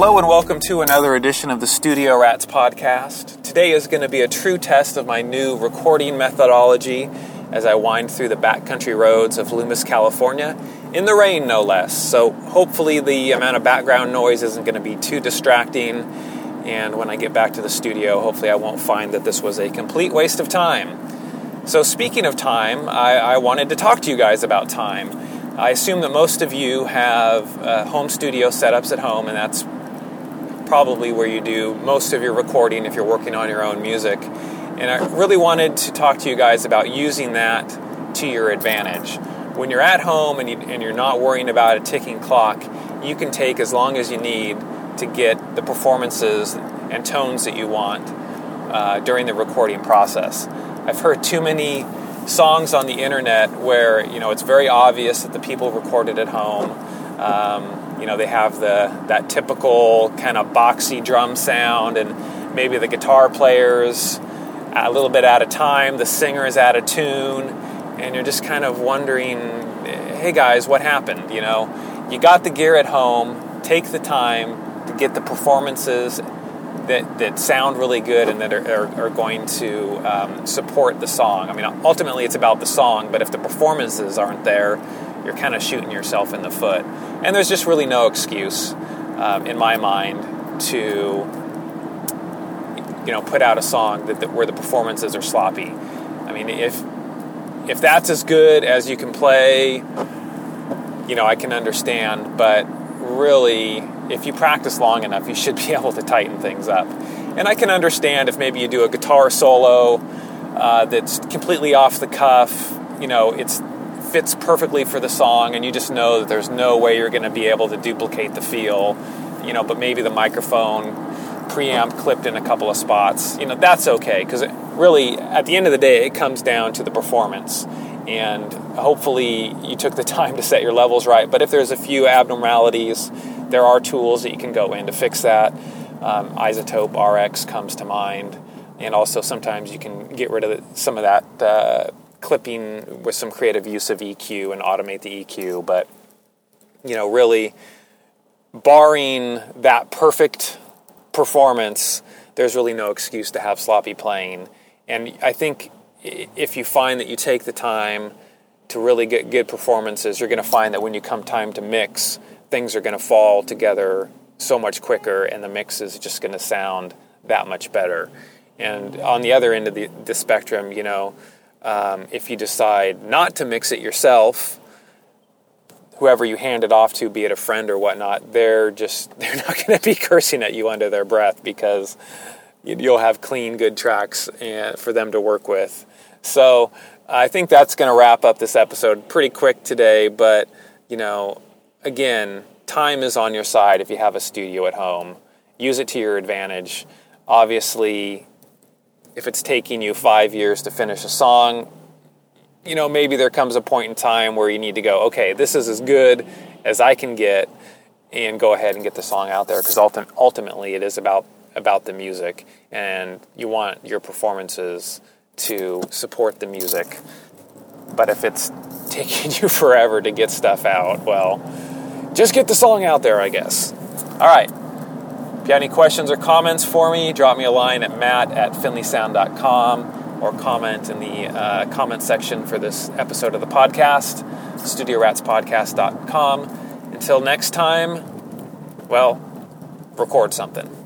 Hello, and welcome to another edition of the Studio Rats podcast. Today is going to be a true test of my new recording methodology as I wind through the backcountry roads of Loomis, California, in the rain no less. So, hopefully, the amount of background noise isn't going to be too distracting. And when I get back to the studio, hopefully, I won't find that this was a complete waste of time. So, speaking of time, I, I wanted to talk to you guys about time. I assume that most of you have uh, home studio setups at home, and that's probably where you do most of your recording if you're working on your own music. And I really wanted to talk to you guys about using that to your advantage. When you're at home and, you, and you're not worrying about a ticking clock, you can take as long as you need to get the performances and tones that you want uh, during the recording process. I've heard too many songs on the internet where you know it's very obvious that the people recorded at home. Um, you know they have the that typical kind of boxy drum sound, and maybe the guitar players a little bit out of time, the singer is out of tune, and you're just kind of wondering, hey guys, what happened? You know, you got the gear at home. Take the time to get the performances that, that sound really good and that are, are, are going to um, support the song. I mean, ultimately it's about the song, but if the performances aren't there, you're kind of shooting yourself in the foot. And there's just really no excuse, um, in my mind, to you know put out a song that, that where the performances are sloppy. I mean, if if that's as good as you can play, you know, I can understand, but really if you practice long enough, you should be able to tighten things up. And I can understand if maybe you do a guitar solo uh, that's completely off the cuff, you know, it fits perfectly for the song, and you just know that there's no way you're going to be able to duplicate the feel, you know, but maybe the microphone preamp clipped in a couple of spots, you know, that's okay because really, at the end of the day, it comes down to the performance. And hopefully, you took the time to set your levels right. But if there's a few abnormalities, there are tools that you can go in to fix that. Um, iZotope RX comes to mind, and also sometimes you can get rid of some of that uh, clipping with some creative use of EQ and automate the EQ. But you know, really, barring that perfect performance, there's really no excuse to have sloppy playing. And I think if you find that you take the time to really get good performances, you're going to find that when you come time to mix, things are going to fall together so much quicker and the mix is just going to sound that much better. And on the other end of the, the spectrum, you know, um, if you decide not to mix it yourself, whoever you hand it off to, be it a friend or whatnot, they're just they're not going to be cursing at you under their breath because you'll have clean, good tracks for them to work with. So I think that's going to wrap up this episode pretty quick today. But you know, again, time is on your side if you have a studio at home. Use it to your advantage. Obviously, if it's taking you five years to finish a song, you know, maybe there comes a point in time where you need to go, okay, this is as good as I can get, and go ahead and get the song out there because ultimately it is about about the music, and you want your performances to support the music. But if it's taking you forever to get stuff out, well, just get the song out there, I guess. All right. If you have any questions or comments for me, drop me a line at matt at finleysound.com or comment in the uh, comment section for this episode of the podcast, studioratspodcast.com. Until next time, well, record something.